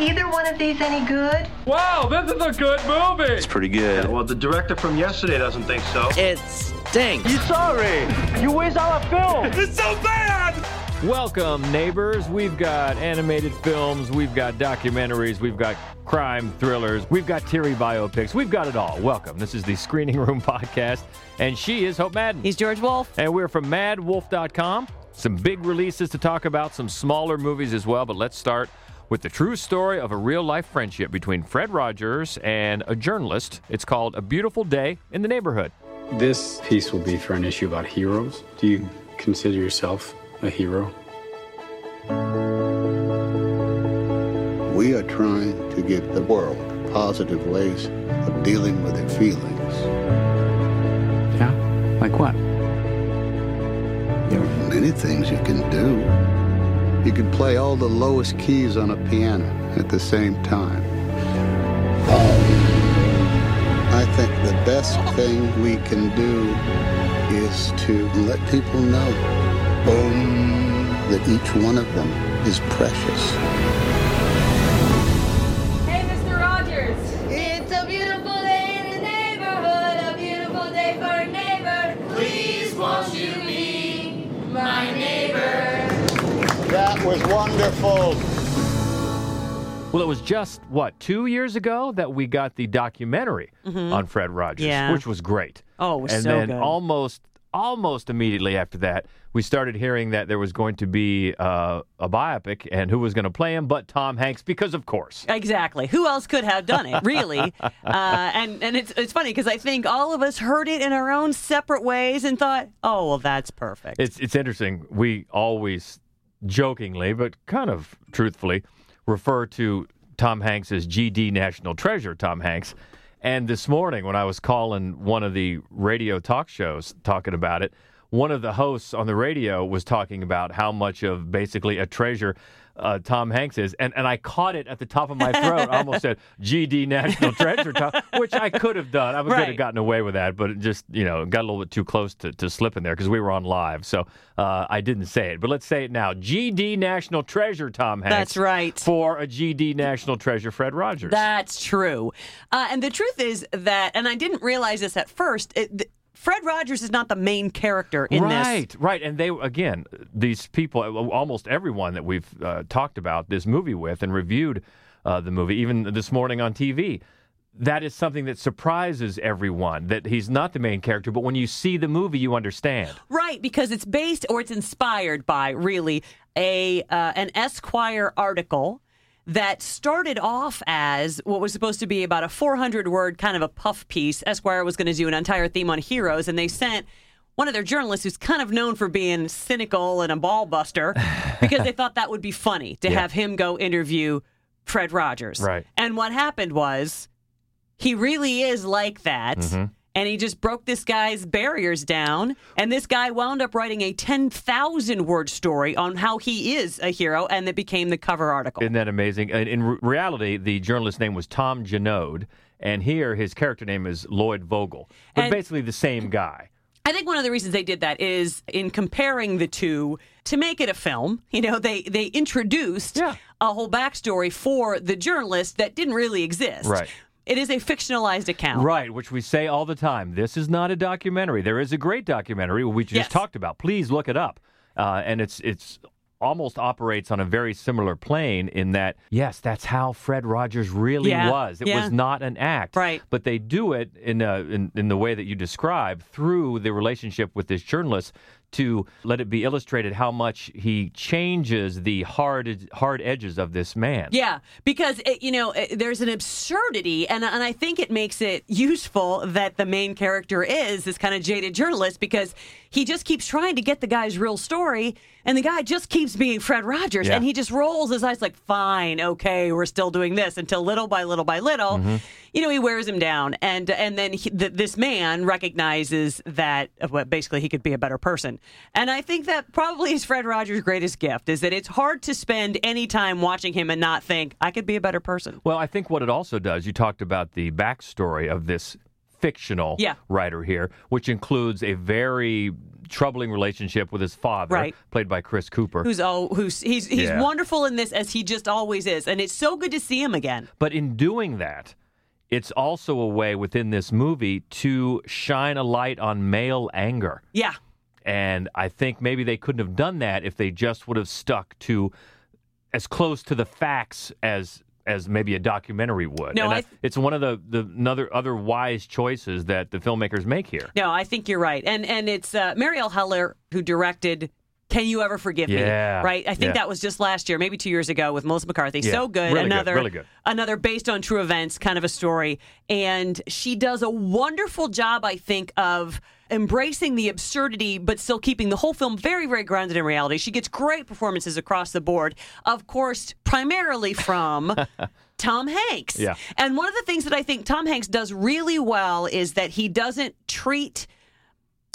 either one of these any good? Wow, this is a good movie. It's pretty good. Well, the director from yesterday doesn't think so. It stinks. You sorry? You waste all our film. It's so bad. Welcome, neighbors. We've got animated films, we've got documentaries, we've got crime thrillers, we've got teary biopics, we've got it all. Welcome. This is the Screening Room Podcast, and she is Hope Madden. He's George Wolf. And we're from madwolf.com. Some big releases to talk about, some smaller movies as well, but let's start with the true story of a real life friendship between Fred Rogers and a journalist. It's called A Beautiful Day in the Neighborhood. This piece will be for an issue about heroes. Do you consider yourself a hero? We are trying to give the world positive ways of dealing with their feelings. Yeah? Like what? There are many things you can do. You can play all the lowest keys on a piano at the same time. I think the best thing we can do is to let people know boom, that each one of them is precious. That was wonderful. Well, it was just, what, two years ago that we got the documentary on Fred Rogers, Yeah. which was great. Oh, it was and so then good. almost almost immediately after that, we started hearing that there was going to be uh, a biopic, and who was going to play him but Tom Hanks, because of course. Exactly. Who else could have done it, really? uh, and and it's it's funny because I think all of us heard it in our own separate ways and thought, oh well, that's perfect. It's it's interesting. We always jokingly, but kind of truthfully, refer to Tom Hanks as GD National Treasure. Tom Hanks. And this morning, when I was calling one of the radio talk shows talking about it, one of the hosts on the radio was talking about how much of basically a treasure uh, Tom Hanks is, and and I caught it at the top of my throat. I almost said GD National Treasure, Tom, which I could have done. I would have gotten away with that, but it just you know got a little bit too close to, to slip in there because we were on live, so uh, I didn't say it. But let's say it now: GD National Treasure, Tom Hanks. That's right. For a GD National Treasure, Fred Rogers. That's true. Uh, and the truth is that, and I didn't realize this at first. It, Fred Rogers is not the main character in right, this. right, right. and they again, these people, almost everyone that we've uh, talked about this movie with and reviewed uh, the movie, even this morning on TV. That is something that surprises everyone that he's not the main character, but when you see the movie, you understand. Right, because it's based or it's inspired by really a uh, an Esquire article that started off as what was supposed to be about a 400 word kind of a puff piece. Esquire was going to do an entire theme on heroes, and they sent one of their journalists who's kind of known for being cynical and a ball buster because they thought that would be funny to Yeah. have him go interview Fred Rogers. Right. And what happened was he really is like that. Mm-hmm. And he just broke this guy's barriers down. And this guy wound up writing a 10,000 word story on how he is a hero, and it became the cover article. Isn't that amazing? In re- reality, the journalist's name was Tom Junod, and here his character name is Lloyd Vogel, but And- basically the same guy. I think one of the reasons they did that is in comparing the two to make it a film. You know, they they introduced Yeah. a whole backstory for the journalist that didn't really exist. Right. It is a fictionalized account. Right, which we say all the time. This is not a documentary. There is a great documentary we just Yes. talked about. Please look it up. Uh, and it's it's almost operates on a very similar plane in that yes, that's how Fred Rogers really Yeah, was. It yeah. was not an act. Right. But they do it in, a, in in the way that you describe through the relationship with this journalist to let it be illustrated how much he changes the hard hard edges of this man. Yeah, because it, you know it, there's an absurdity, and and I think it makes it useful that the main character is this kind of jaded journalist because he just keeps trying to get the guy's real story, and the guy just keeps being Fred Rogers, Yeah. and he just rolls his eyes like, "Fine, okay, we're still doing this," until little by little by little, you know, he wears him down, and and then he, th- this man recognizes that uh, well, basically he could be a better person, and I think that probably is Fred Rogers' greatest gift is that it's hard to spend any time watching him and not think I could be a better person. Well, I think what it also does, you talked about the backstory of this fictional Yeah. writer here, which includes a very troubling relationship with his father, Right. played by Chris Cooper. Who's oh who's he's he's Yeah. wonderful in this as he just always is, and it's so good to see him again. But in doing that, it's also a way within this movie to shine a light on male anger. Yeah, And I think maybe they couldn't have done that if they just would have stuck to as close to the facts as as maybe a documentary would. No, and I- it's one of the the another other wise choices that the filmmakers make here. no, I think you're right, and and it's uh, Marielle Heller who directed. Can you ever forgive me? Right. I think yeah. that was just last year, maybe two years ago, with Melissa McCarthy. Yeah, So good. really good, another really good. another based on true events kind of a story, and she does a wonderful job, I think, of embracing the absurdity, but still keeping the whole film very, very grounded in reality. She gets great performances across the board. Of course, primarily from. Tom Hanks. Yeah. And one of the things that I think Tom Hanks does really well is that he doesn't treat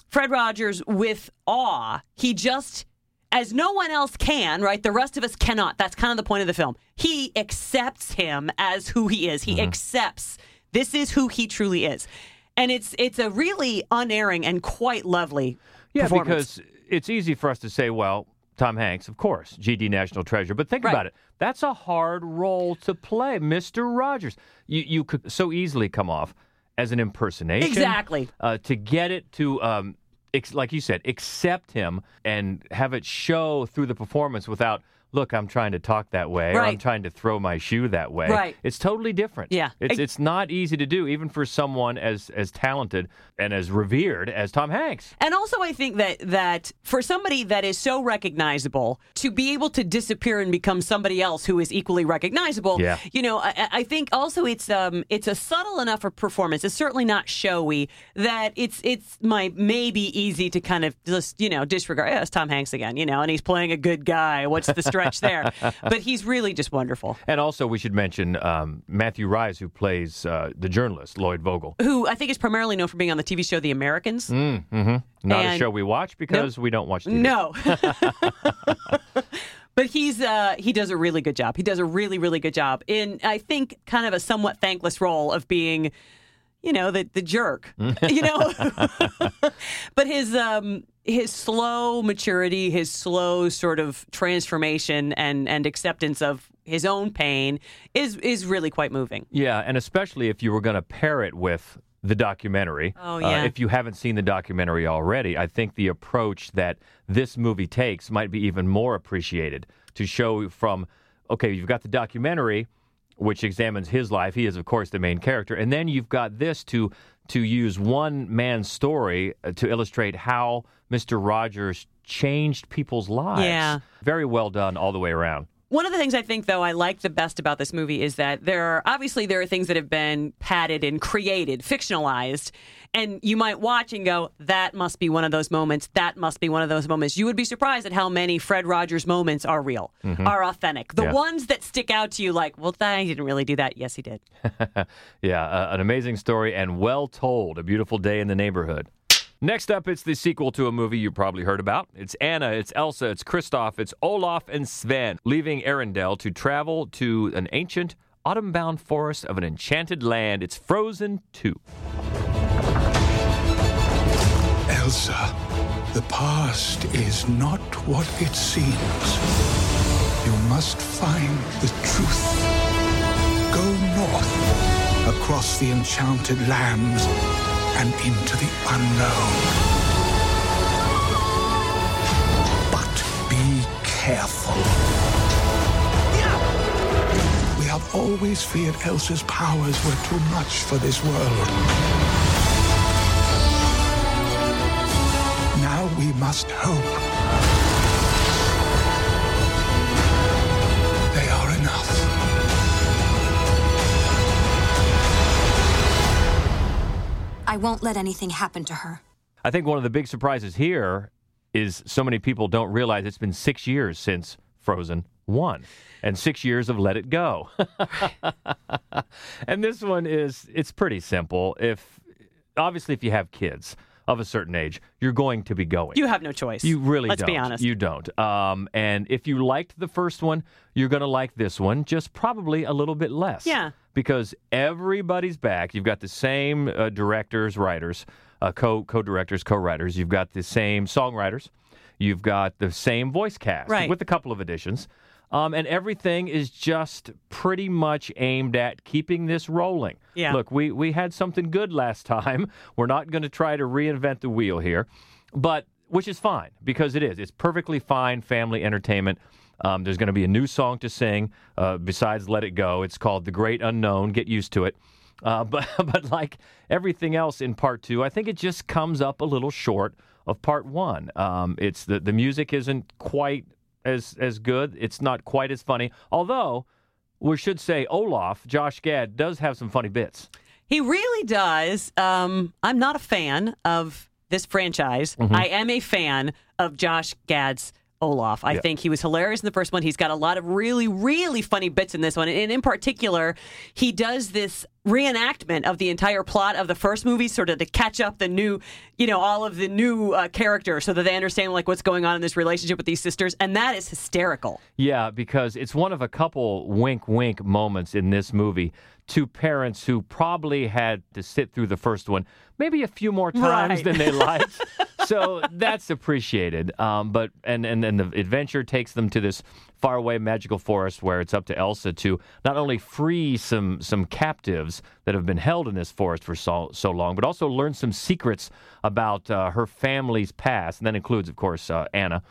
Fred Rogers with awe. He just, as no one else can, right? The rest of us cannot. That's kind of the point of the film. He accepts him as who he is. Mm-hmm. He accepts this is who he truly is. And it's it's a really unerring and quite lovely Yeah, because it's easy for us to say, well, Tom Hanks, of course, GD National Treasure. But think Right. about it. That's a hard role to play, Mr. Rogers. You you could so easily come off as an impersonation. Exactly. Uh, to get it to um, ex- like you said, accept him and have it show through the performance without. Look, I'm trying to talk that way, or I'm trying to throw my shoe that way. Right. It's totally different. Yeah. It's it's not easy to do, even for someone as as talented and as revered as Tom Hanks. And also, I think that that for somebody that is so recognizable, to be able to disappear and become somebody else who is equally recognizable, Yeah. you know, I, I think also it's um it's a subtle enough a performance. It's certainly not showy that it's it's my maybe easy to kind of just you know disregard. Yeah, it's Tom Hanks again, you know, and he's playing a good guy. What's the stretch there? But he's really just wonderful. And also, we should mention um, Matthew Rhys, who plays uh, the journalist Lloyd Vogel. Who I think is primarily known for being on the TV show The Americans. Mm, hmm Not a show we watch because we don't watch TV. No. but he's uh he does a really good job. He does a really really good job in I think kind of a somewhat thankless role of being you know the the jerk. you know. but his um his slow maturity, his slow sort of transformation and and acceptance of his own pain is is really quite moving. Yeah, and especially if you were going to pair it with the documentary. Oh, Uh, yeah. if you haven't seen the documentary already, I think the approach that this movie takes might be even more appreciated to show from, okay, you've got the documentary, which examines his life. He is, of course, the main character. And then you've got this to to use one man's story uh, to illustrate how Mr. Rogers changed people's lives. Yeah. Very well done all the way around. One of the things I think, though, I like the best about this movie is that there are obviously there are things that have been padded and created, fictionalized, and you might watch and go, "That must be one of those moments. That must be one of those moments." You would be surprised at how many Fred Rogers moments are real, are authentic. The Yeah. ones that stick out to you, like, "Well, he didn't really do that." Yes, he did. Yeah, uh, an amazing story and well told. A beautiful day in the neighborhood. Next up, it's the sequel to a movie you probably heard about. It's Anna, it's Elsa, it's Kristoff, it's Olaf and Sven leaving Arendelle to travel to an ancient, autumn bound forest of an enchanted land. It's Frozen 2. Elsa, the past is not what it seems. You must find the truth. Go north, across the enchanted lands, and into the unknown. But be careful. We have always feared Elsa's powers were too much for this world. Now we must hope. I won't let anything happen to her. I think one of the big surprises here is so many people don't realize it's been six years since Frozen 1 and six years of Let It Go. and this one is, it's pretty simple. If obviously, if you have kids, of a certain age, you're going to be going. You have no choice. You really Let's don't. be honest. You don't. Um, and if you liked the first one, you're going to like this one, just probably a little bit less. Yeah. Because everybody's back. You've got the same uh, directors, writers, uh, co co directors, co writers. You've got the same songwriters. You've got the same voice cast Right. with a couple of additions. Um, and everything is just pretty much aimed at keeping this rolling. Yeah. Look, we, we had something good last time. We're not going to try to reinvent the wheel here, but which is fine because it is. It's perfectly fine family entertainment. Um, there's going to be a new song to sing uh, besides "Let It Go." It's called "The Great Unknown." Get used to it. Uh, but but like everything else in part two, I think it just comes up a little short of part one. Um, it's the the music isn't quite as as good. It's not quite as funny. Although we should say Olaf, Josh Gad, does have some funny bits. He really does. Um, I'm not a fan of this franchise. Mm-hmm. I am a fan of Josh Gad's Olaf. I Yeah. think he was hilarious in the first one. He's got a lot of really, really funny bits in this one. And in particular, he does this reenactment of the entire plot of the first movie, sort of to catch up the new, you know, all of the new uh, characters so that they understand like what's going on in this relationship with these sisters. And that is hysterical. Yeah, because it's one of a couple wink wink moments in this movie to parents who probably had to sit through the first one maybe a few more times Right. than they liked. so that's appreciated. Um, but and, and and the adventure takes them to this faraway magical forest where it's up to Elsa to not only free some some captives that have been held in this forest for so so long, but also learn some secrets about uh, her family's past, and that includes, of course, uh, Anna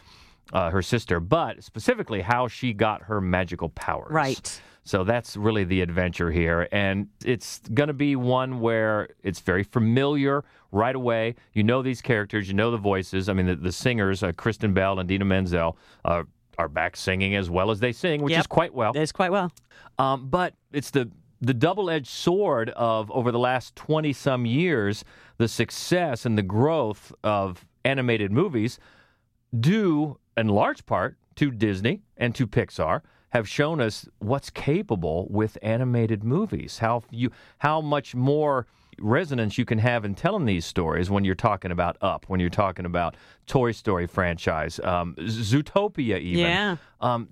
uh, her sister, but specifically how she got her magical powers. Right. So that's really the adventure here. And it's going to be one where it's very familiar right away. You know these characters, you know the voices. I mean, the, the singers, uh, Kristen Bell and Idina Menzel, uh, are back singing as well as they sing, which Yep. is quite well. It's quite well. Um, but it's the the double-edged sword of over the last 20 some years the success and the growth of animated movies due in large part to Disney and to Pixar have shown us what's capable with animated movies how you how much more resonance you can have in telling these stories when you're talking about Up when you're talking about Toy Story franchise um, Zootopia even Yeah. um,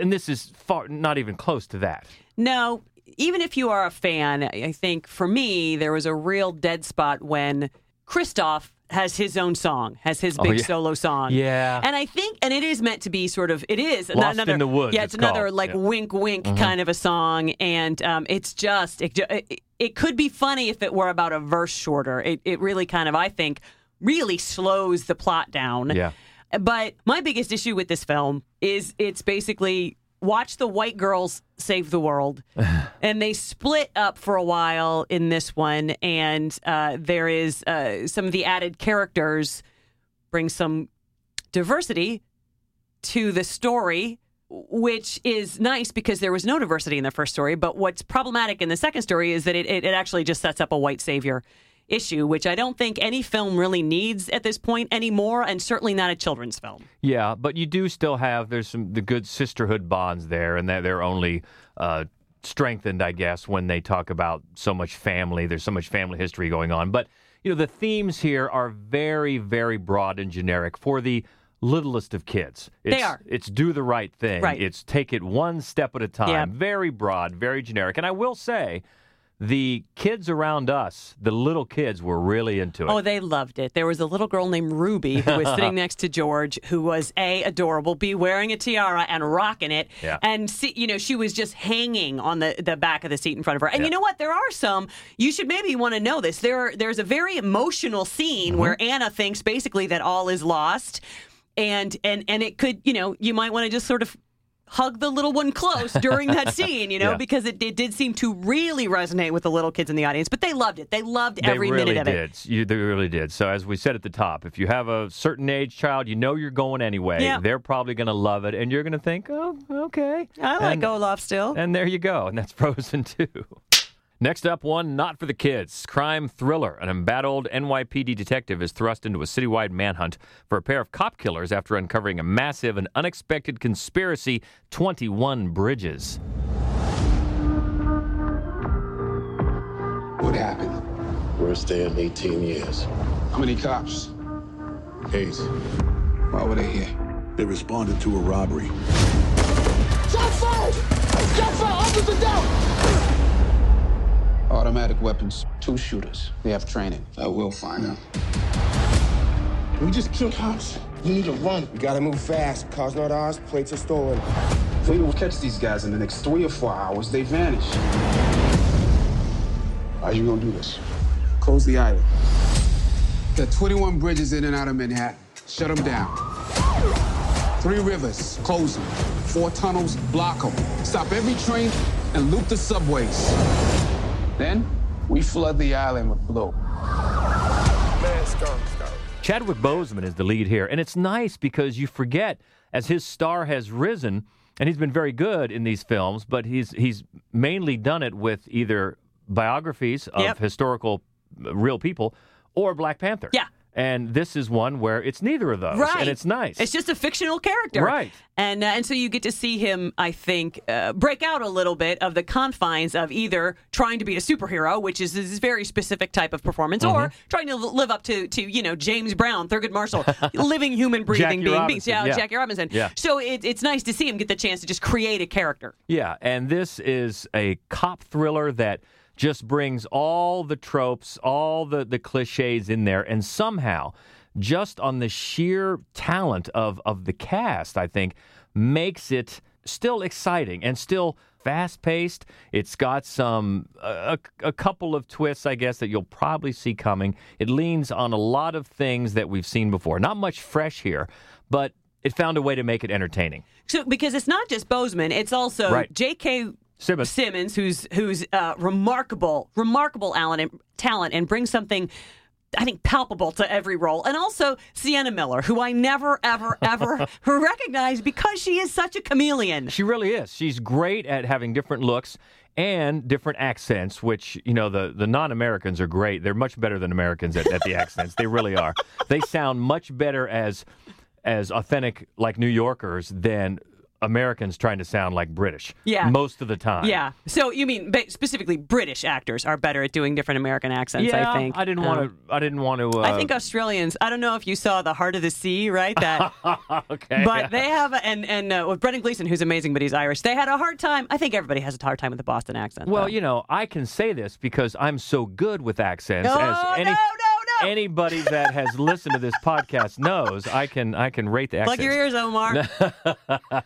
and this is far not even close to that No, even if you are a fan, I think for me there was a real dead spot when Kristoff has his own song, has his Oh, big yeah. solo song. Yeah. And I think, and it is meant to be sort of, it is Lost another, in the Woods, Yeah, it's, it's another called. like Yeah. Mm-hmm. wink, wink kind of a song, and um, it's just, it, it, it could be funny if it were about a verse shorter. It, it really kind of, I think, really slows the plot down. Yeah. But my biggest issue with this film is it's basically watch the white girls save the world. and they split up for a while in this one. And uh, there is uh, some of the added characters bring some diversity to the story. Which is nice because there was no diversity in the first story. But what's problematic in the second story is that it, it, it actually just sets up a white savior issue, which I don't think any film really needs at this point anymore, and certainly not a children's film. Yeah, but you do still have there's some the good sisterhood bonds there, and that they're only uh, strengthened, I guess, when they talk about so much family. There's so much family history going on, but you know the themes here are very, very broad and generic for the littlest of kids. It's, are. It's do the right thing. Right. It's take it one step at a time. Yep. Very broad, very generic. And I will say. The kids around us, the little kids, were really into it. Oh, they loved it. There was a little girl named Ruby who was sitting next to George, who was a adorable, b wearing a tiara and rocking it, Yeah. and see, you know she was just hanging on the, the back of the seat in front of her. And Yeah. you know what? There are some you should maybe want to know this. There, there's a very emotional scene Mm-hmm. where Anna thinks basically that all is lost, and and and it could, you know, you might want to just sort of hug the little one close during that scene, you know, Yeah. because it, it did seem to really resonate with the little kids in the audience. But they loved it. They loved They every really minute of did. it. You, they really did. So as we said at the top, if you have a certain age child, you know you're going anyway. Yeah. They're probably going to love it, and you're going to think, oh, okay. I like and, Olaf still. And there you go. And that's Frozen too. Next up, one not for the kids. Crime thriller. An embattled NYPD detective is thrust into a citywide manhunt for a pair of cop killers after uncovering a massive and unexpected conspiracy 21 bridges. What happened? Worst day in 18 years. How many cops? Eight. Why were they here? They responded to a robbery. Shot fired! Shot fired! Officer down! Automatic weapons. Two shooters. They have training. I will find them. We just killed cops. We need to run. We gotta move fast. Cars not ours, plates are stolen. If we don't catch these guys in the next three or four hours, they vanish. How you gonna do this? Close the island. There are 21 bridges in and out of Manhattan. Shut them down. Three rivers, close them. Four tunnels, block them. Stop every train and loop the subways. Then, we flood the island with blue. Man, skunk, skunk. Chadwick Boseman is the lead here, and it's nice because you forget as his star has risen, and he's been very good in these films, but he's he's mainly done it with either biographies of Yep. historical uh, real people or Black Panther. Yeah. And this is one where it's neither of those, Right. and it's nice. It's just a fictional character. Right. And uh, and so you get to see him, I think, uh, break out a little bit of the confines of either trying to be a superhero, which is this very specific type of performance, or Mm-hmm. trying to live up to to you know James Brown, Thurgood Marshall, living human, breathing being beings. Yeah, yeah. Jackie Robinson. Yeah. So it, it's nice to see him get the chance to just create a character. Yeah, and this is a cop thriller that just brings all the tropes, all the, the cliches in there, and somehow, just on the sheer talent of, of the cast, I think, makes it still exciting and still fast paced. It's got some, a, a couple of twists, I guess, that you'll probably see coming. It leans on a lot of things that we've seen before. Not much fresh here, but it found a way to make it entertaining. So because it's not just Boseman, it's also Right. J.K. Simmons. Simmons, who's who's uh, remarkable, remarkable talent and, talent, and brings something. I think palpable to every role, and also Sienna Miller, who I never, ever, ever recognize because she is such a chameleon. She really is. She's great at having different looks and different accents, which, you know, the, the non Americans are great. They're much better than Americans at, at the accents. They really are. They sound much better as as authentic like New Yorkers than Americans trying to sound like British. Yeah. Most of the time. Yeah. So you mean ba- specifically British actors are better at doing different American accents? Yeah, I think. I didn't Um, want to. I didn't want to. Uh, I think Australians. I don't know if you saw the Heart of the Sea, right? That, okay. but they have, and and uh, with Brendan Gleeson, who's amazing, but he's Irish. They had a hard time. I think everybody has a hard time with the Boston accent. Well, though. you know, I can say this because I'm so good with accents. no, as any, no, no, no. anybody that has listened to this podcast knows, I can I can rate the accents. Plug your ears, Omar.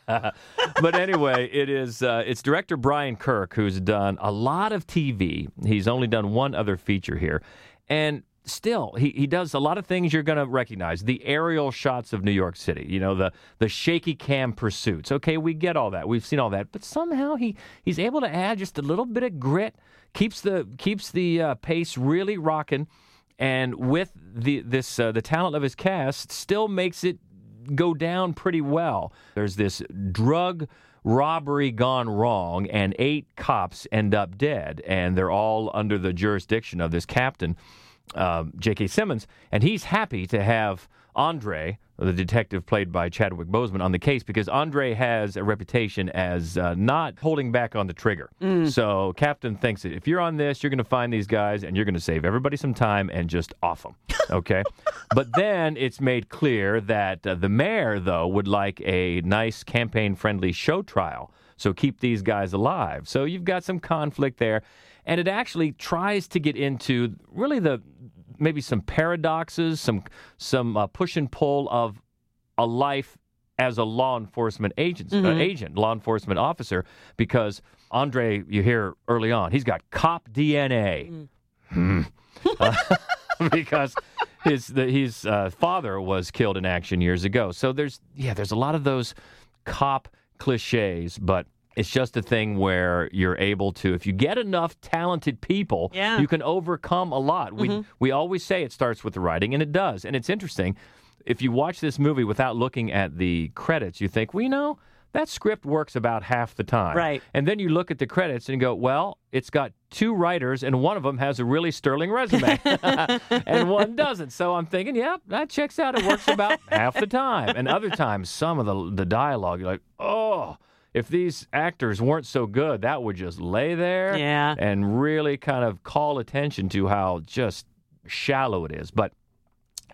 but anyway, it is uh, it's director Brian Kirk who's done a lot of TV. He's only done one other feature here, and still he, he does a lot of things you're going to recognize. The aerial shots of New York City, you know, the the shaky cam pursuits. Okay, we get all that. We've seen all that, but somehow he he's able to add just a little bit of grit. Keeps the keeps the uh, pace really rocking. And with the this uh, the talent of his cast, still makes it go down pretty well. There's this drug robbery gone wrong, and eight cops end up dead, and they're all under the jurisdiction of this captain, um, J.K. Simmons, and he's happy to have Andre, the detective played by Chadwick Boseman, on the case because Andre has a reputation as uh, not holding back on the trigger. So Captain thinks that if you're on this, you're going to find these guys and you're going to save everybody some time and just off them. Okay, but then it's made clear that uh, the mayor, though, would like a nice campaign-friendly show trial. So keep these guys alive. So you've got some conflict there, and it actually tries to get into really the maybe some paradoxes, some some uh, push and pull of a life as a law enforcement agent, uh, agent, law enforcement officer, because Andre, you hear early on, he's got cop DNA. Hmm. Uh, because his the, his uh, father was killed in action years ago. So there's yeah, there's a lot of those cop cliches, but it's just a thing where you're able to, if you get enough talented people, Yeah. you can overcome a lot. We mm-hmm. we always say it starts with the writing, and it does. And it's interesting. If you watch this movie without looking at the credits, you think, well, you know, that script works about half the time. Right. And then you look at the credits and go, well, it's got two writers, and one of them has a really sterling resume, and one doesn't. So I'm thinking, yep, that checks out. It works about half the time. And other times, some of the the dialogue, you're like, oh. If these actors weren't so good, that would just lay there Yeah. and really kind of call attention to how just shallow it is. But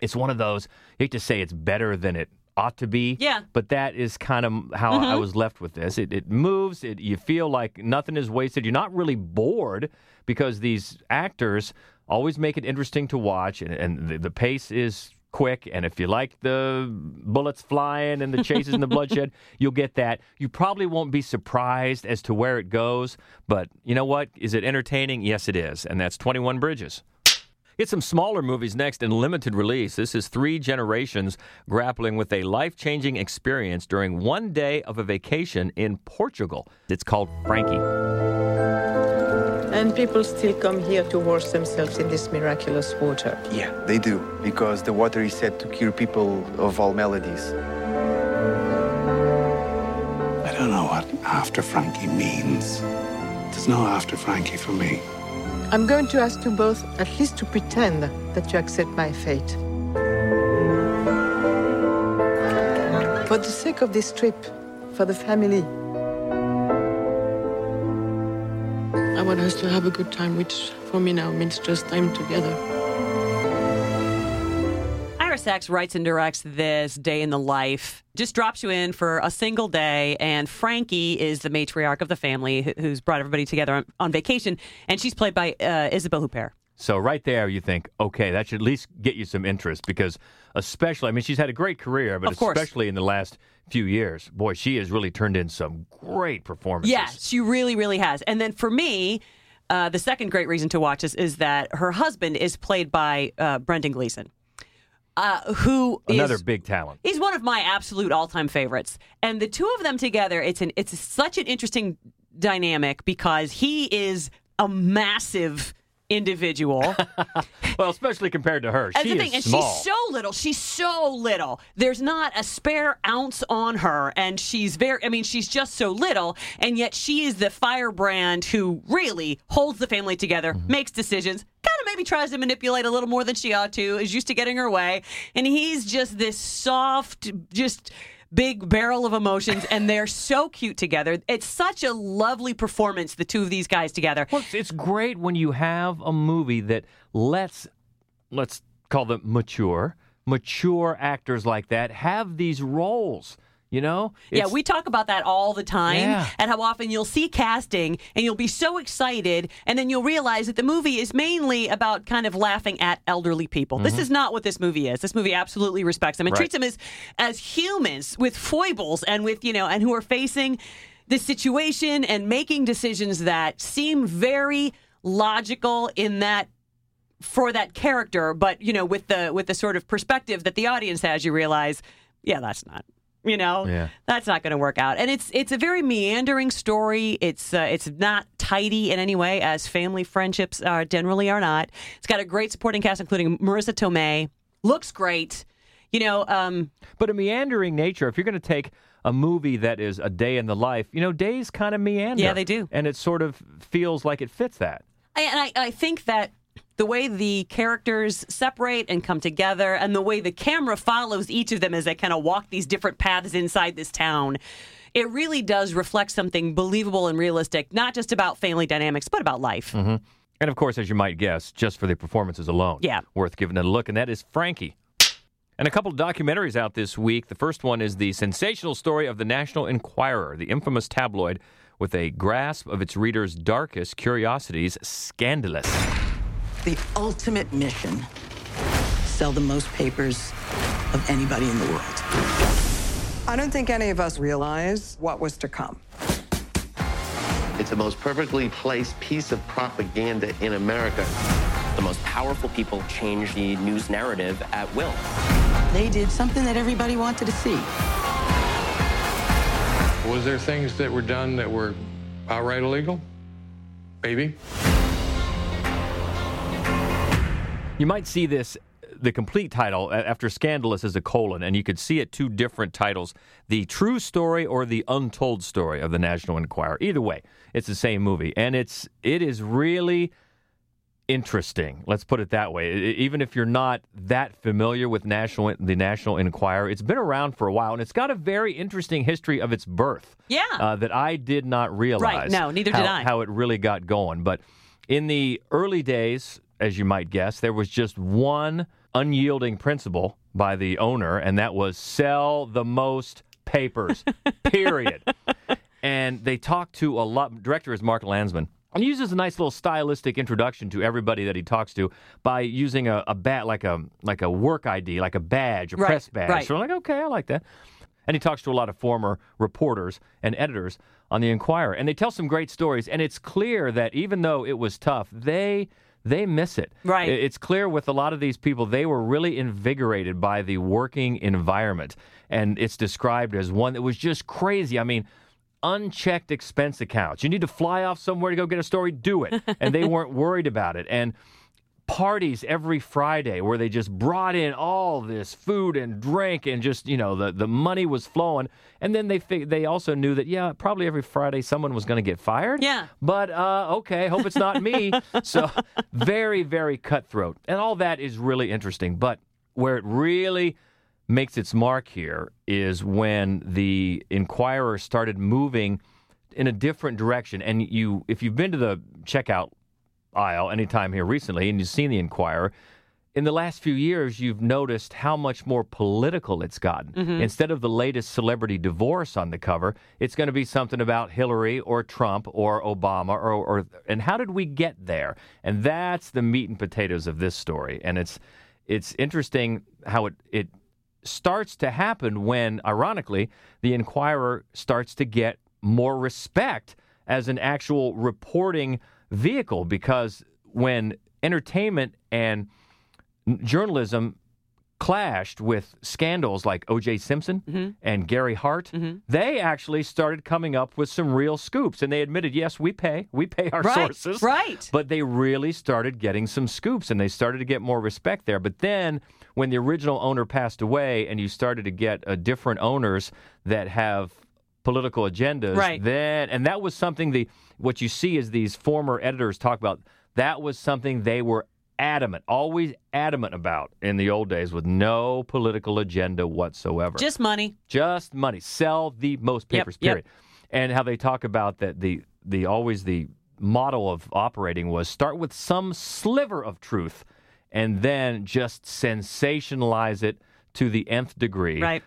it's one of those. You hate to say it's better than it ought to be. Yeah. But that is kind of how I Mhm. was left with this. It, it moves. It, you feel like nothing is wasted. You're not really bored because these actors always make it interesting to watch, and, and the, the pace is quick. And if you like the bullets flying and the chases and the bloodshed, you'll get that. You probably won't be surprised as to where it goes. But you know what? Is it entertaining? Yes, it is. And that's 21 Bridges. Get some smaller movies next in limited release. This is three generations grappling with a life changing experience during one day of a vacation in Portugal. It's called Frankie. And people still come here to wash themselves in this miraculous water. Yeah, they do, because the water is said to cure people of all maladies. I don't know what after Frankie means. There's no after Frankie for me. I'm going to ask you both at least to pretend that you accept my fate. For the sake of this trip, for the family, I want us to have a good time, which for me now means just time together. Ira Sachs writes and directs this day in the life. Just drops you in for a single day, and Frankie is the matriarch of the family who's brought everybody together on, on vacation, and she's played by uh, Isabelle Huppert. So right there, you think, okay, that should at least get you some interest because, especially, I mean, she's had a great career, but especially in the last few years, boy, she has really turned in some great performances. Yes, she really, really has. And then for me, uh, the second great reason to watch this is that her husband is played by uh, Brendan Gleeson, uh, who is- Another big talent. He's one of my absolute all-time favorites, and the two of them together, it's an it's such an interesting dynamic because he is a massive individual. Well, especially compared to her, That's she the thing, is and small. she's so little. She's so little. There's not a spare ounce on her, and she's very. I mean, she's just so little, and yet she is the firebrand who really holds the family together, Mm-hmm. makes decisions. Kind of maybe tries to manipulate a little more than she ought to. Is used to getting her way, and he's just this soft, just big barrel of emotions, and they're so cute together. It's such a lovely performance, the two of these guys together. Well, it's, it's great when you have a movie that lets, let's call them mature, mature actors like that have these roles. You know? Yeah, we talk about that all the time Yeah. and how often you'll see casting and you'll be so excited and then you'll realize that the movie is mainly about kind of laughing at elderly people. This Mhm. is not what this movie is. This movie absolutely respects them and Right. treats them as as humans with foibles and with, you know, and who are facing this situation and making decisions that seem very logical in that for that character, but you know, with the with the sort of perspective that the audience has, you realize, yeah, that's not, you know, Yeah. that's not going to work out. And it's it's a very meandering story. It's uh, it's not tidy in any way, as family friendships are generally are not. It's got a great supporting cast, including Marisa Tomei. Looks great. You know, um, But a meandering nature, if you're going to take a movie that is a day in the life, you know, days kind of meander. Yeah, they do. And it sort of feels like it fits that. I, and I, I think that the way the characters separate and come together, and the way the camera follows each of them as they kind of walk these different paths inside this town, it really does reflect something believable and realistic, not just about family dynamics, but about life. hmm And of course, as you might guess, just for the performances alone, Yeah. worth giving it a look. And that is Frankie. And a couple of documentaries out this week. The first one is the sensational story of the National Enquirer, the infamous tabloid with a grasp of its readers' darkest curiosities, scandalous. The ultimate mission sell the most papers of anybody in the world. I don't think any of us realized what was to come. It's the most perfectly placed piece of propaganda in America. The most powerful people change the news narrative at will. They did something that everybody wanted to see. Was there things that were done that were outright illegal? Maybe. You might see this, the complete title after Scandalous is a colon, and you could see it two different titles The True Story or The Untold Story of the National Enquirer. Either way, it's the same movie. And it's it is really interesting. Let's put it that way. Even if you're not that familiar with National the National Enquirer, it's been around for a while, and it's got a very interesting history of its birth. Yeah. Uh, that I did not realize. right no, neither how, did I. How it really got going. But in the early days, as you might guess, there was just one unyielding principle by the owner, and that was sell the most papers, period. and they talk to a lot. Director is Mark Landsman. And he uses a nice little stylistic introduction to everybody that he talks to by using a, a bat like a like a work ID, like a badge, a Right, press badge. right. So I'm like, okay, I like that. And he talks to a lot of former reporters and editors on the Enquirer, and they tell some great stories. And it's clear that even though it was tough, they they miss it. Right. It's clear with a lot of these people, they were really invigorated by the working environment, and it's described as one that was just crazy. I mean. Unchecked expense accounts. You need to fly off somewhere to go get a story, do it. And they weren't worried about it. And parties every Friday where they just brought in all this food and drink and just you know the the money was flowing. And then they fig- they also knew that yeah probably every Friday someone was going to get fired. Yeah. but uh, okay hope it's not me. So very very cutthroat. And all that is really interesting. But where it really makes its mark here is when the Enquirer started moving in a different direction. And you if you've been to the checkout aisle anytime here recently and you've seen the Enquirer, in the last few years, you've noticed how much more political it's gotten. Mhm. Instead of the latest celebrity divorce on the cover, it's going to be something about Hillary or Trump or Obama or, or and how did we get there? And that's the meat and potatoes of this story. And it's it's interesting how it it starts to happen when, ironically, the Enquirer starts to get more respect as an actual reporting vehicle because when entertainment and journalism clashed with scandals like O.J. Simpson and Gary Hart, they actually started coming up with some real scoops. And they admitted, yes, we pay, we pay our Right, sources, right. But they really started getting some scoops, and they started to get more respect there. But then, when the original owner passed away, and you started to get uh, different owners that have political agendas, Right. then and that was something the what you see is these former editors talk about. That was something they were adamant, always adamant about in the old days, with no political agenda whatsoever. Just money. Just money. Sell the most papers. yep. Period. And how they talk about that the the always the model of operating was start with some sliver of truth, and then just sensationalize it to the nth degree. Right.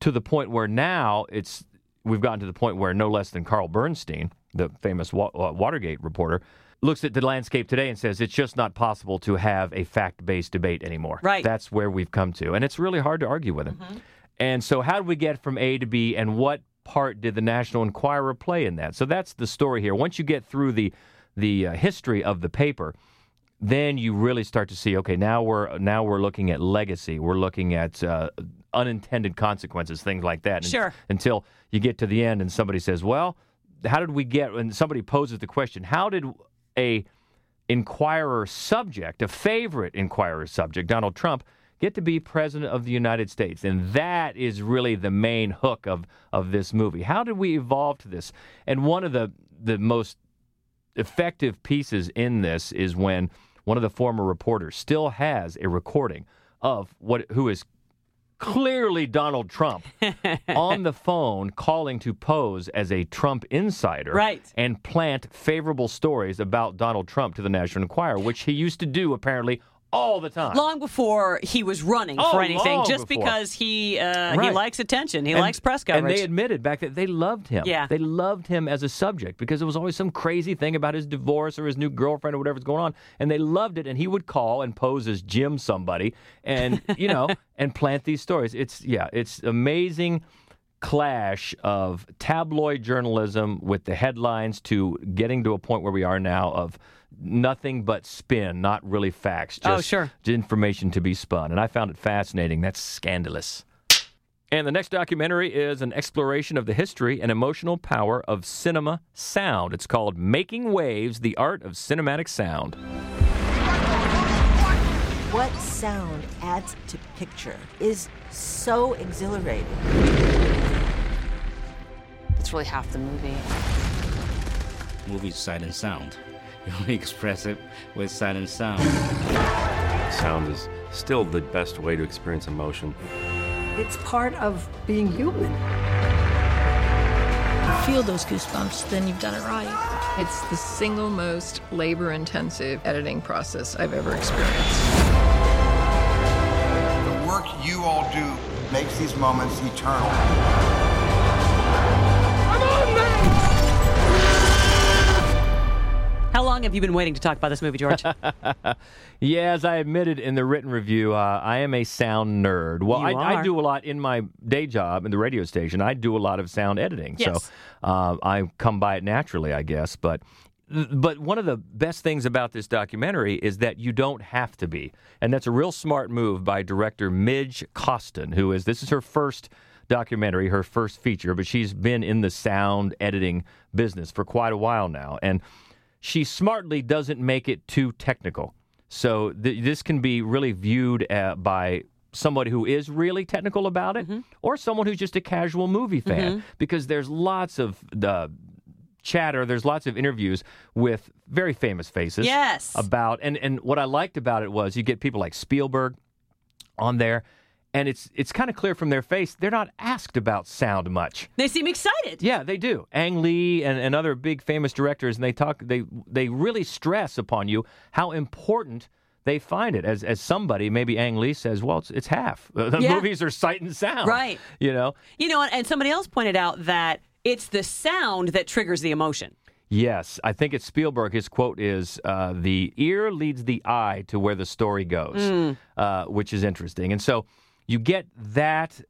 To the point where now it's we've gotten to the point where no less than Carl Bernstein, the famous Wa- uh, Watergate reporter, looks at the landscape today and says it's just not possible to have a fact-based debate anymore. Right. That's where we've come to, and it's really hard to argue with him. And so, how did we get from A to B, and what part did the National Enquirer play in that? So that's the story here. Once you get through the the uh, history of the paper, then you really start to see okay now we're now we're looking at legacy. We're looking at uh, unintended consequences things like that. And Sure. until you get to the end and somebody says well how did we get and somebody poses the question how did a enquirer subject a favorite enquirer subject donald trump get to be president of the united states? And that is really the main hook of of this movie. How did we evolve to this? And one of the the most effective pieces in this is when one of the former reporters still has a recording of what who is clearly Donald Trump on the phone calling to pose as a Trump insider Right. and plant favorable stories about Donald Trump to the National Enquirer, which he used to do apparently all the time. Long before he was running Oh, for anything, just before. because he uh, he likes attention, he And- likes press coverage. And they admitted back that they loved him. Yeah. They loved him as a subject because there was always some crazy thing about his divorce or his new girlfriend or whatever's going on. And they loved it. And he would call and pose as Jim somebody and, you know, and plant these stories. It's, yeah, it's amazing clash of tabloid journalism with the headlines to getting to a point where we are now of nothing but spin, not really facts. Oh, Just sure. information to be spun. And I found it fascinating. That's scandalous. And the next documentary is an exploration of the history and emotional power of cinema sound. It's called Making Waves The Art of Cinematic Sound. What sound adds to picture is so exhilarating. It's really half the movie. Movie's sight and sound. You only express it with sight and sound. Sound is still the best way to experience emotion. It's part of being human. feel those goosebumps, then you've done it right. It's the single most labor intensive editing process I've ever experienced. The work you all do makes these moments eternal. Long have you been waiting to talk about this movie, George? yeah, as I admitted in the written review, uh, I am a sound nerd. Well, I, I do a lot in my day job in the radio station. I do a lot of sound editing, Yes. so uh, I come by it naturally, I guess. But but one of the best things about this documentary is that you don't have to be, and that's a real smart move by director Midge Costin, who is this is her first documentary, her first feature, but she's been in the sound editing business for quite a while now, and she smartly doesn't make it too technical. So th- this can be really viewed uh, by somebody who is really technical about it, or someone who's just a casual movie fan, Mhm. because there's lots of the chatter. There's lots of interviews with very famous faces. Yes. About and and what I liked about it was you get people like Spielberg on there, and it's it's kind of clear from their face they're not asked about sound much. They seem excited. Yeah, they do. Ang Lee and, and other big famous directors, and they talk. They they really stress upon you how important they find it. As as somebody, maybe Ang Lee says, well, it's, it's half. The Yeah. movies are sight and sound. Right. You know. You know, and somebody else pointed out that it's the sound that triggers the emotion. Yes, I think it's Spielberg. His quote is, uh, "The ear leads the eye to where the story goes," Mm. uh, which is interesting. And so you get that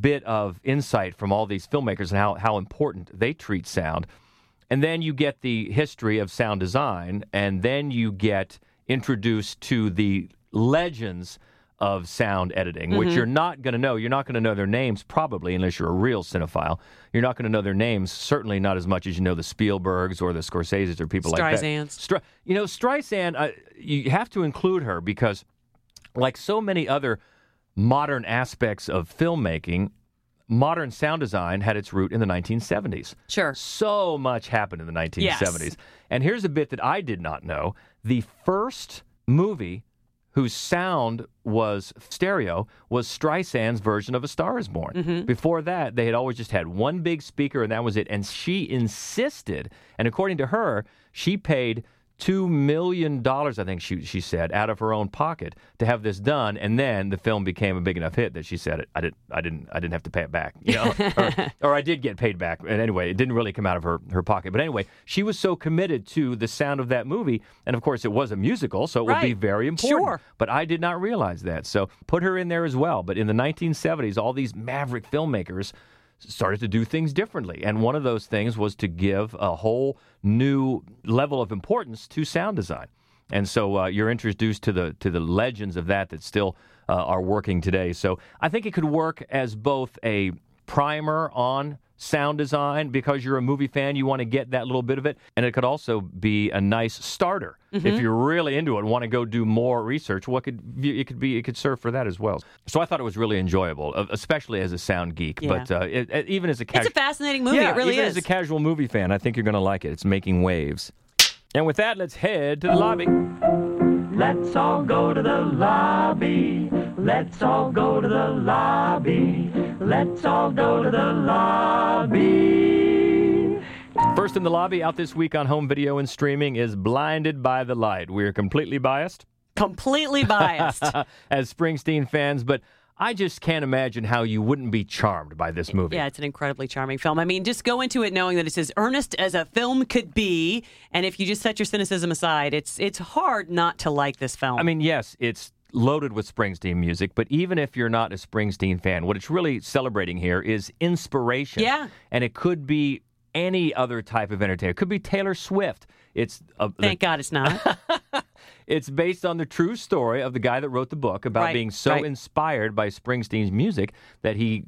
bit of insight from all these filmmakers and how how important they treat sound, and then you get the history of sound design, and then you get introduced to the legends of sound editing, which Mhm. you're not going to know. You're not going to know their names probably unless you're a real cinephile. You're not going to know their names, certainly not as much as you know the Spielbergs or the Scorseses or people like that. Streisands. You know, Streisand, uh, you have to include her because, like so many other modern aspects of filmmaking, modern sound design had its root in the 1970s. Sure. So much happened in the 1970s. Yes. And here's a bit that I did not know. The first movie whose sound was stereo was Streisand's version of A Star is Born. Mhm. Before that, they had always just had one big speaker and that was it. And she insisted, and according to her, she paid two million dollars, I think she she said, out of her own pocket to have this done, and then the film became a big enough hit that she said, "I didn't, I didn't, I didn't have to pay it back," you know, or, or I did get paid back. And anyway, it didn't really come out of her her pocket. But anyway, she was so committed to the sound of that movie, and of course, it was a musical, so it would be very important. Sure. But I did not realize that, so put her in there as well. But in the 1970s, all these maverick filmmakers started to do things differently. And one of those things was to give a whole new level of importance to sound design. And so uh, you're introduced to the to the legends of that that still uh, are working today. So I think it could work as both a primer on sound design because you're a movie fan, you want to get that little bit of it, and it could also be a nice starter if Mhm. you're really into it and want to go do more research. What could it could be? It could serve for that as well. So I thought it was really enjoyable, uh, especially as a sound geek, Yeah. but uh, it, it- even as a It's a fascinating movie. yeah, it really even is. as a casual movie fan, I think you're going to like it. It's making waves. And with that, let's head to the lobby. Let's all go to the lobby. Let's all go to the lobby. Let's all go to the lobby. First in the lobby out this week on home video and streaming is Blinded by the Light. We're completely biased. Completely biased. as Springsteen fans, but I just can't imagine how you wouldn't be charmed by this movie. Yeah, it's an incredibly charming film. I mean, just go into it knowing that it's as earnest as a film could be, and if you just set your cynicism aside, it's it's hard not to like this film. I mean, yes, it's loaded with Springsteen music, but even if you're not a Springsteen fan, what it's really celebrating here is inspiration. Yeah. And it could be any other type of entertainment. It could be Taylor Swift. It's uh, a, Thank God it's not. It's based on the true story of the guy that wrote the book about Right, being so right. inspired by Springsteen's music that he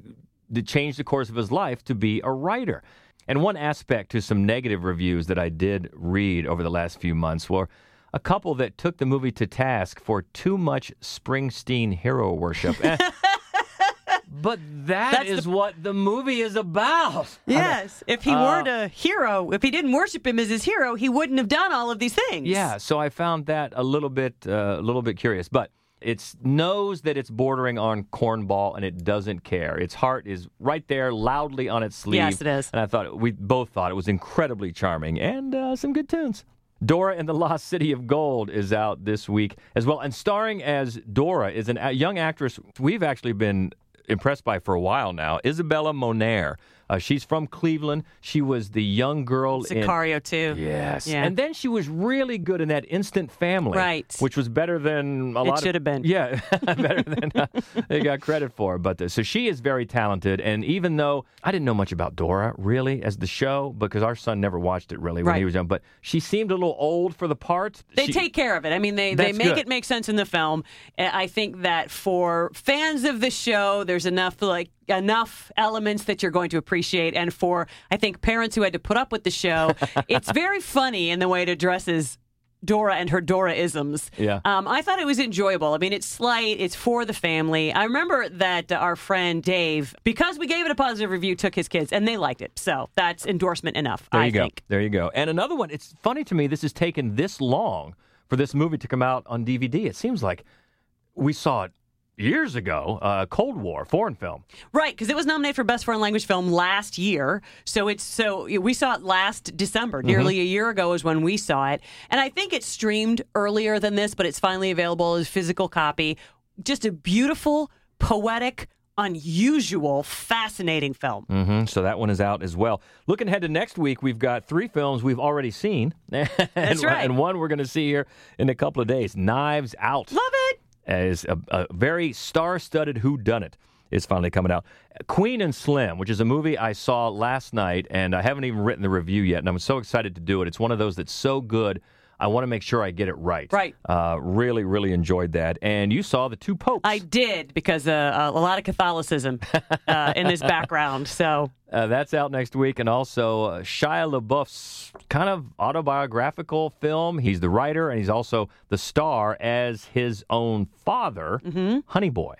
changed the course of his life to be a writer. And one aspect to some negative reviews that I did read over the last few months were a couple that took the movie to task for too much Springsteen hero worship. Eh, but that is what the movie is about. yes, if he Uh, weren't a hero, if he didn't worship him as his hero, he wouldn't have done all of these things. Yeah, so I found that a little bit uh, a little bit curious, but it knows that it's bordering on cornball and it doesn't care. Its heart is right there, loudly on its sleeve. Yes, it is. And I thought we both thought it was incredibly charming and uh, some good tunes. Dora and the Lost City of Gold is out this week as well. And starring as Dora is a young actress we've actually been impressed by for a while now, Isabella Moner. Uh, she's from Cleveland. She was the young girl Sicario in too. Yes. Yeah. And then she was really good in that Instant Family. Right. Which was better than a It lot of- should have been. Yeah, better than uh, they got credit for. But uh, so she is very talented. And even though I didn't know much about Dora really as the show because our son never watched it really when he was young, but she seemed a little old for the part. They She- take care of it. I mean, they, they make good. it make sense in the film. I think that for fans of the show, there's enough like enough elements that you're going to appreciate, and for I think parents who had to put up with the show, it's very funny in the way it addresses. Dora and her Dora isms. Yeah. Um, I thought it was enjoyable. I mean, it's slight, it's for the family. I remember that our friend Dave, because we gave it a positive review, took his kids and they liked it. So that's endorsement enough, There I you go. think. There you go. And another one. It's funny to me. This has taken this long for this movie to come out on DVD. It seems like we saw it years ago. Uh, Cold War, foreign film. Right, because it was nominated for Best Foreign Language Film last year. So it's so we saw it last December. Nearly a year ago is when we saw it, and I think it streamed earlier than this, but it's finally available as physical copy. Just a beautiful, poetic, unusual, fascinating film. hmm So that one is out as well. Looking ahead to next week, we've got three films we've already seen. and, That's right. And one we're going to see here in a couple of days. Knives Out. Love it. Is a, a very star-studded whodunit is finally coming out. Queen and Slim, which is a movie I saw last night, and I haven't even written the review yet, and I'm so excited to do it. It's one of those that's so good. I want to make sure I get it right. Right. Uh, really, really enjoyed that. And you saw the two popes. I did because uh, a lot of Catholicism uh, in this background. So Uh, that's out next week. And also, uh, Shia LaBeouf's kind of autobiographical film. He's the writer and he's also the star as his own father, Honey Boy.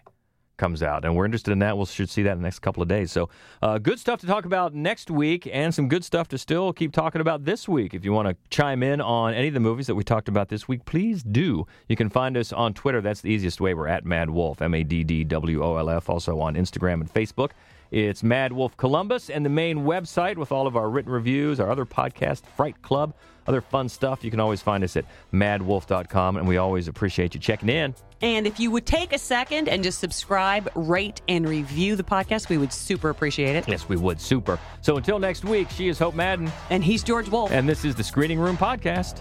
Comes out, and we're interested in that. We should see that in the next couple of days. So, uh, good stuff to talk about next week, and some good stuff to still keep talking about this week. If you want to chime in on any of the movies that we talked about this week, please do. You can find us on Twitter. That's the easiest way. We're at Mad Wolf, M A D D W O L F. Also on Instagram and Facebook. It's Mad Wolf Columbus and the main website with all of our written reviews, our other podcast, Fright Club, other fun stuff. You can always find us at maddwolf.com, and we always appreciate you checking in. And if you would take a second and just subscribe, rate, and review the podcast, we would super appreciate it. Yes, we would. Super. So until next week, she is Hope Madden. And he's George Wolf. And this is the Screening Room Podcast.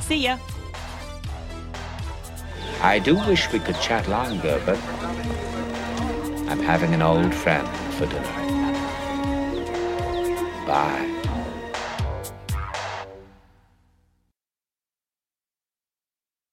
See ya. I do wish we could chat longer, but I'm having an old friend for dinner. Bye.